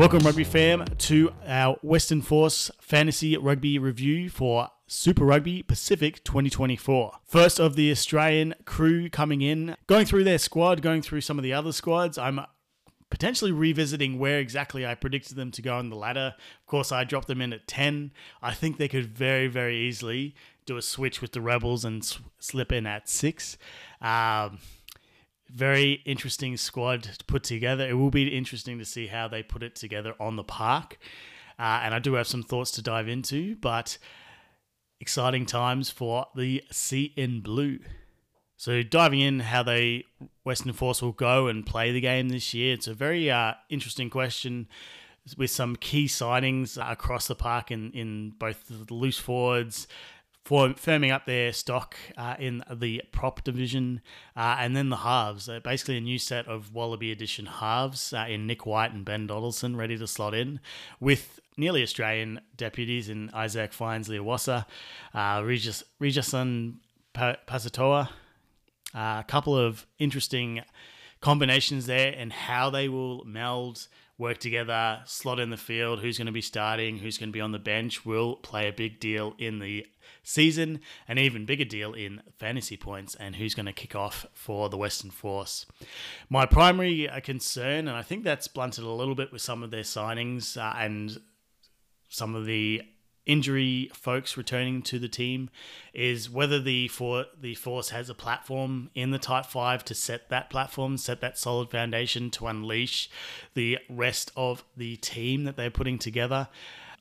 Welcome, Rugby fam, to our Western Force Fantasy Rugby Review for Super Rugby Pacific 2024. First of the Australian crew coming in, going through their squad, going through some of the other squads. I'm potentially revisiting where exactly I predicted them to go on the ladder. Of course, I dropped them in at 10. I think they could very, very easily do a switch with the Rebels and slip in at 6. Um, very interesting squad to put together. It will be interesting to see how they put it together on the park. Uh, and I do have some thoughts to dive into, but exciting times for the in Blue. So diving in how they Western Force will go and play the game this year, it's a very uh, interesting question with some key signings across the park in, in both the loose forwards, for firming up their stock uh, in the prop division, uh, and then the halves. Uh, basically, a new set of Wallaby edition halves uh, in Nic White and Ben Donaldson ready to slot in, with nearly Australian deputies in Issak Fines-Leleiwasa, uh, Regis, Pasitoa. Uh, a couple of interesting combinations there and how they will meld work together, slot in the field, who's going to be starting, who's going to be on the bench will play a big deal in the season, an even bigger deal in fantasy points, and who's going to kick off for the Western Force. My primary uh, concern, and I think that's blunted a little bit with some of their signings uh, and some of the injury folks returning to the team is whether the for the force has a platform in the tight 5 to set that platform set that solid foundation to unleash the rest of the team that they're putting together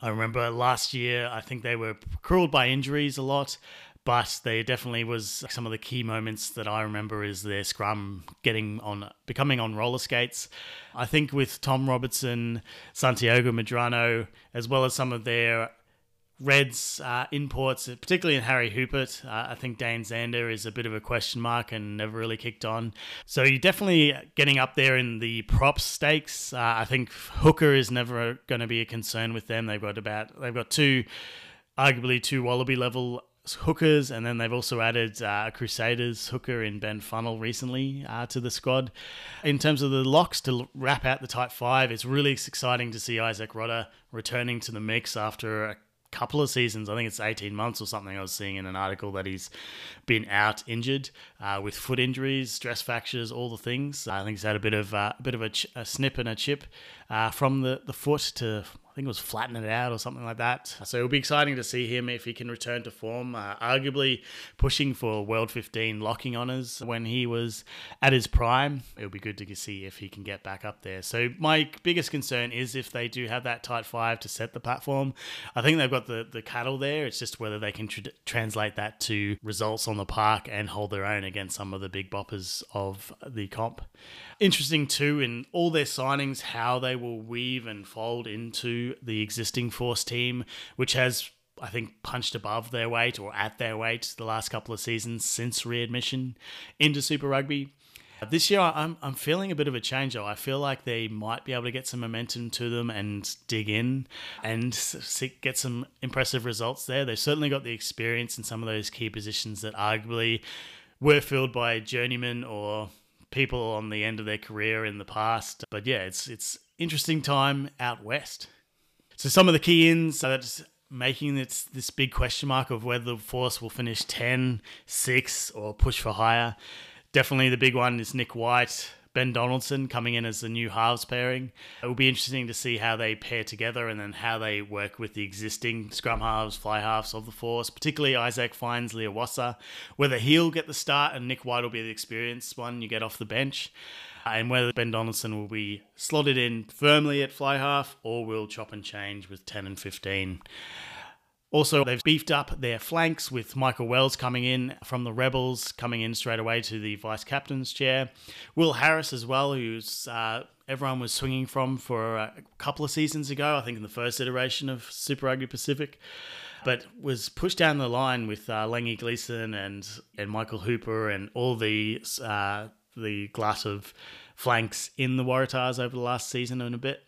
i remember last year i think they were cruelled by injuries a lot but there definitely was some of the key moments that I remember is their scrum getting on becoming on roller skates. I think with Tom Robertson, Santiago Medrano, as well as some of their Reds uh, imports, particularly in Harry Hoopert. Uh, I think Dane Zander is a bit of a question mark and never really kicked on. So you're definitely getting up there in the prop stakes. Uh, I think hooker is never going to be a concern with them. They've got about they've got two, arguably two Wallaby level hookers, and then they've also added uh, Crusaders hooker in Ben Funnell recently uh, to the squad. In terms of the locks to wrap out the Tight 5, it's really exciting to see Izack Rodda returning to the mix after a couple of seasons. I think it's 18 months or something. I was seeing in an article that he's been out injured uh, with foot injuries, stress fractures, all the things. I think he's had a bit of uh, a bit of a, ch- a snip and a chip uh, from the, the foot to I think it was flattening it out or something like that. So it'll be exciting to see him if he can return to form. Uh, arguably pushing for World 15 locking honours when he was at his prime. It'll be good to see if he can get back up there. So my biggest concern is if they do have that tight five to set the platform. I think they've got the, the cattle there. It's just whether they can tr- translate that to results on the park and hold their own against some of the big boppers of the comp. Interesting too in all their signings, how they will weave and fold into the existing Force team, which has I think punched above their weight or at their weight the last couple of seasons since readmission into Super Rugby. This year, I'm, I'm feeling a bit of a change. Though. I feel like they might be able to get some momentum to them and dig in and get some impressive results there. They've certainly got the experience in some of those key positions that arguably were filled by journeymen or people on the end of their career in the past. But yeah, it's it's interesting time out west. So some of the key ins that's making this this big question mark of whether the force will finish 10, 6 or push for higher. Definitely the big one is Nic White, Ben Donaldson coming in as the new halves pairing. It will be interesting to see how they pair together and then how they work with the existing scrum halves, fly halves of the force, particularly Issak Fines-Leleiwasa, whether he'll get the start and Nic White will be the experienced one you get off the bench. And whether Ben Donaldson will be slotted in firmly at fly half or will chop and change with 10 and 15. Also, they've beefed up their flanks with Michael Wells coming in from the Rebels, coming in straight away to the vice captain's chair. Will Harris as well, who's uh, everyone was swinging from for a couple of seasons ago, I think in the first iteration of Super Rugby Pacific, but was pushed down the line with uh, Langi Gleeson and and Michael Hooper and all the uh, the glut of flanks in the Waratahs over the last season and a bit.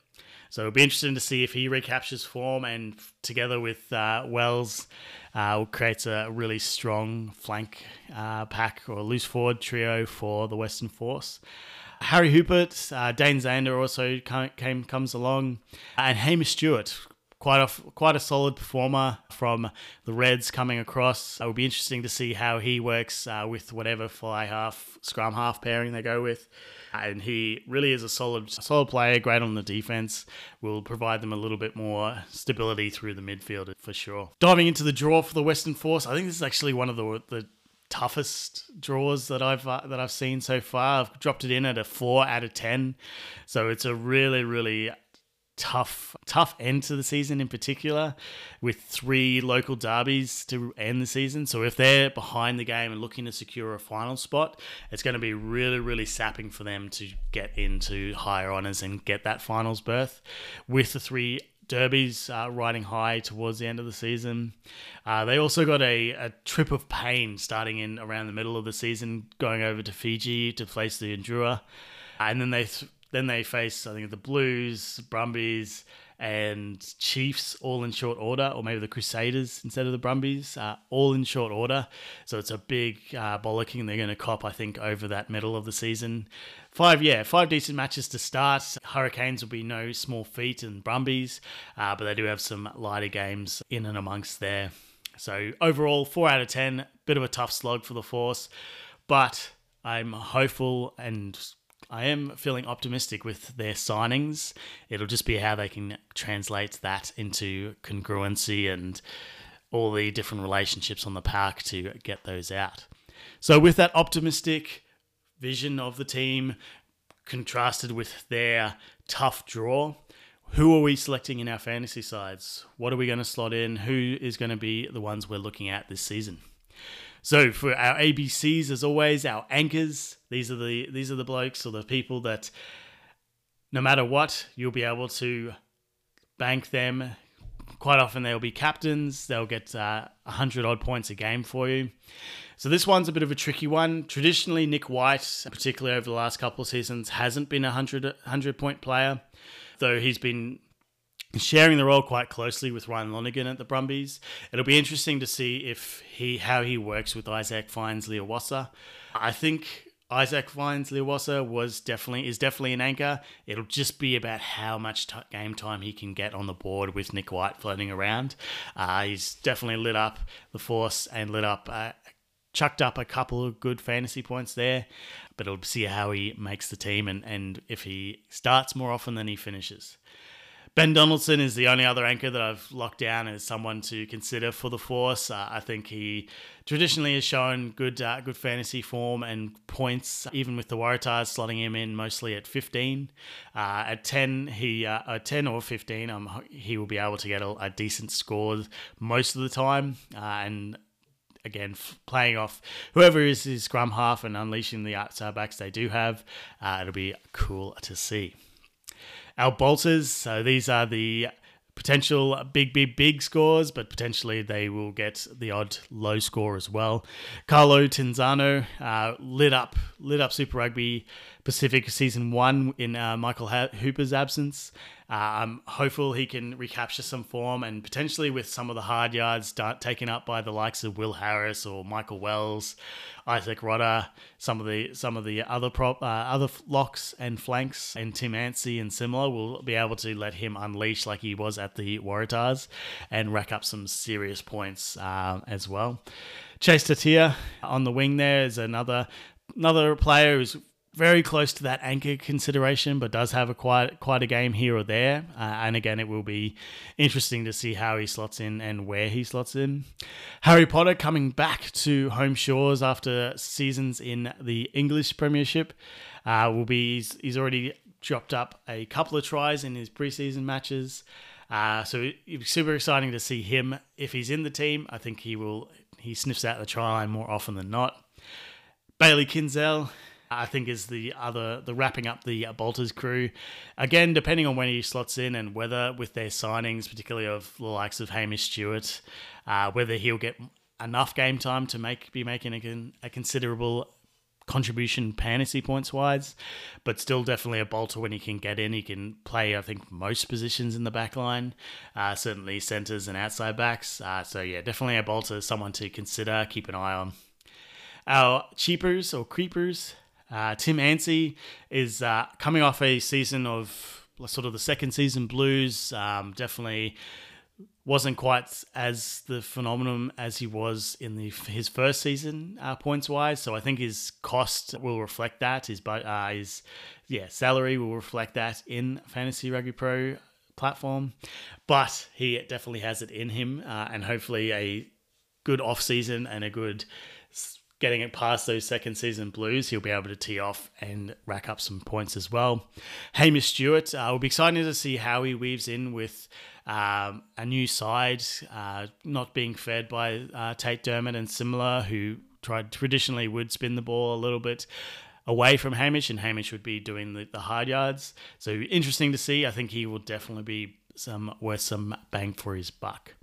So it'll be interesting to see if he recaptures form and together with uh, Wells uh, creates a really strong flank uh, pack or loose forward trio for the Western Force. Harry Hoopert, uh, Dane Zander also came comes along, and Hamish Stewart, quite a quite a solid performer from the Reds coming across. It will be interesting to see how he works uh, with whatever fly half, scrum half pairing they go with. And he really is a solid solid player, great on the defense. Will provide them a little bit more stability through the midfield for sure. Diving into the draw for the Western Force, I think this is actually one of the the toughest draws that I've uh, that I've seen so far. I've dropped it in at a four out of ten, so it's a really really tough tough end to the season in particular with three local derbies to end the season so if they're behind the game and looking to secure a final spot it's going to be really really sapping for them to get into higher honors and get that finals berth with the three derbies uh, riding high towards the end of the season. Uh, they also got a, a trip of pain starting in around the middle of the season, going over to Fiji to face the Endura. And then they th- then they face, I think, the Blues, Brumbies, and Chiefs all in short order, or maybe the Crusaders instead of the Brumbies, uh, all in short order. So it's a big uh, bollocking they're going to cop, I think, over that middle of the season. Five, yeah, five decent matches to start. Hurricanes will be no small feat, and Brumbies, uh, but they do have some lighter games in and amongst there. So overall, four out of ten, bit of a tough slog for the Force, but I'm hopeful and I am feeling optimistic with their signings. It'll just be how they can translate that into congruency and all the different relationships on the park to get those out. So, with that optimistic vision of the team contrasted with their tough draw, who are we selecting in our fantasy sides? What are we going to slot in? Who is going to be the ones we're looking at this season? So for our ABCs, as always, our anchors. These are the these are the blokes or the people that, no matter what, you'll be able to bank them. Quite often they'll be captains. They'll get uh, hundred odd points a game for you. So this one's a bit of a tricky one. Traditionally, Nic White, particularly over the last couple of seasons, hasn't been a 100, 100 point player, though he's been sharing the role quite closely with Ryan Lonergan at the Brumbies. It'll be interesting to see if he how he works with Issak Fines-Leleiwasa. I think Issak Fines-Leleiwasa was definitely is definitely an anchor. It'll just be about how much t- game time he can get on the board with Nic White floating around. Uh, he's definitely lit up the force and lit up. Uh, chucked up a couple of good fantasy points there, but it'll see how he makes the team and, and if he starts more often than he finishes. Ben Donaldson is the only other anchor that I've locked down as someone to consider for the Force. Uh, I think he traditionally has shown good uh, good fantasy form and points, even with the Waratahs slotting him in mostly at 15. Uh, at 10, he uh, at 10 or 15, um, he will be able to get a, a decent score most of the time. Uh, and again, playing off whoever is his scrum half and unleashing the outside backs they do have, uh, it'll be cool to see. Our bolters, so these are the potential big, big, big scores, but potentially they will get the odd low score as well. Carlo Tizzano uh, lit up, lit up Super Rugby Pacific season one in uh, Michael Hooper's absence. Uh, I'm hopeful he can recapture some form and potentially with some of the hard yards taken up by the likes of Will Harris or Michael Wells, Izack Rodda, some of the some of the other prop uh, other locks and flanks and Tim Anstee and similar will be able to let him unleash like he was at the Waratahs and rack up some serious points uh, as well. Chase Tiatia on the wing there is another another player who's very close to that anchor consideration, but does have a quite quite a game here or there. Uh, and again, it will be interesting to see how he slots in and where he slots in. Harry Potter coming back to home shores after seasons in the English Premiership uh, will be he's, he's already dropped up a couple of tries in his preseason matches. Uh, so it's super exciting to see him. If he's in the team, I think he will. He sniffs out the try line more often than not. Bayley Kuenzle, I think is the other the wrapping up the Bolters crew. Again, depending on when he slots in and whether with their signings, particularly of the likes of Hamish Stewart, uh, whether he'll get enough game time to make be making a, a considerable contribution fantasy points wise, but still definitely a bolter when he can get in. He can play, I think, most positions in the back line, uh, certainly centers and outside backs. Uh, so, yeah, definitely a bolter, someone to consider, keep an eye on. Our cheapers or creepers Uh, Tim Anstee is uh, coming off a season of sort of the second season blues. Um, definitely wasn't quite as the phenomenon as he was in the his first season uh, points wise. So I think his cost will reflect that. His uh, his yeah salary will reflect that in fantasy rugby pro platform. But he definitely has it in him, uh, and hopefully a good off season and a good getting it past those second season blues, he'll be able to tee off and rack up some points as well. Hamish Stewart, uh, will be exciting to see how he weaves in with um, a new side, uh, not being fed by uh, Tate Dermott and similar, who tried traditionally would spin the ball a little bit away from Hamish, and Hamish would be doing the, the hard yards. So interesting to see. I think he will definitely be some worth some bang for his buck.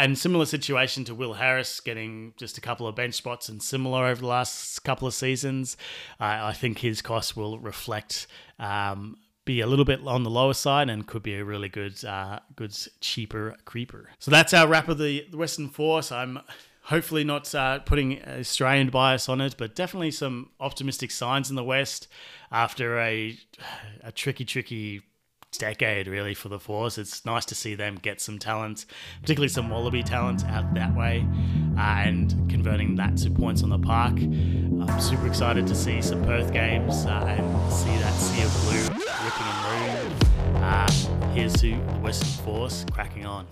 And similar situation to Will Harris getting just a couple of bench spots and similar over the last couple of seasons. Uh, I think his cost will reflect um, be a little bit on the lower side and could be a really good, uh, good cheaper creeper. So that's our wrap of the Western Force. I'm hopefully not uh, putting Australian bias on it, but definitely some optimistic signs in the West after a a tricky, tricky decade really for the Force. It's nice to see them get some talent, particularly some Wallaby talent out that way, uh, and converting that to points on the park. I'm super excited to see some Perth games uh, and see that sea of blue ripping and room. Uh, here's to Western Force cracking on.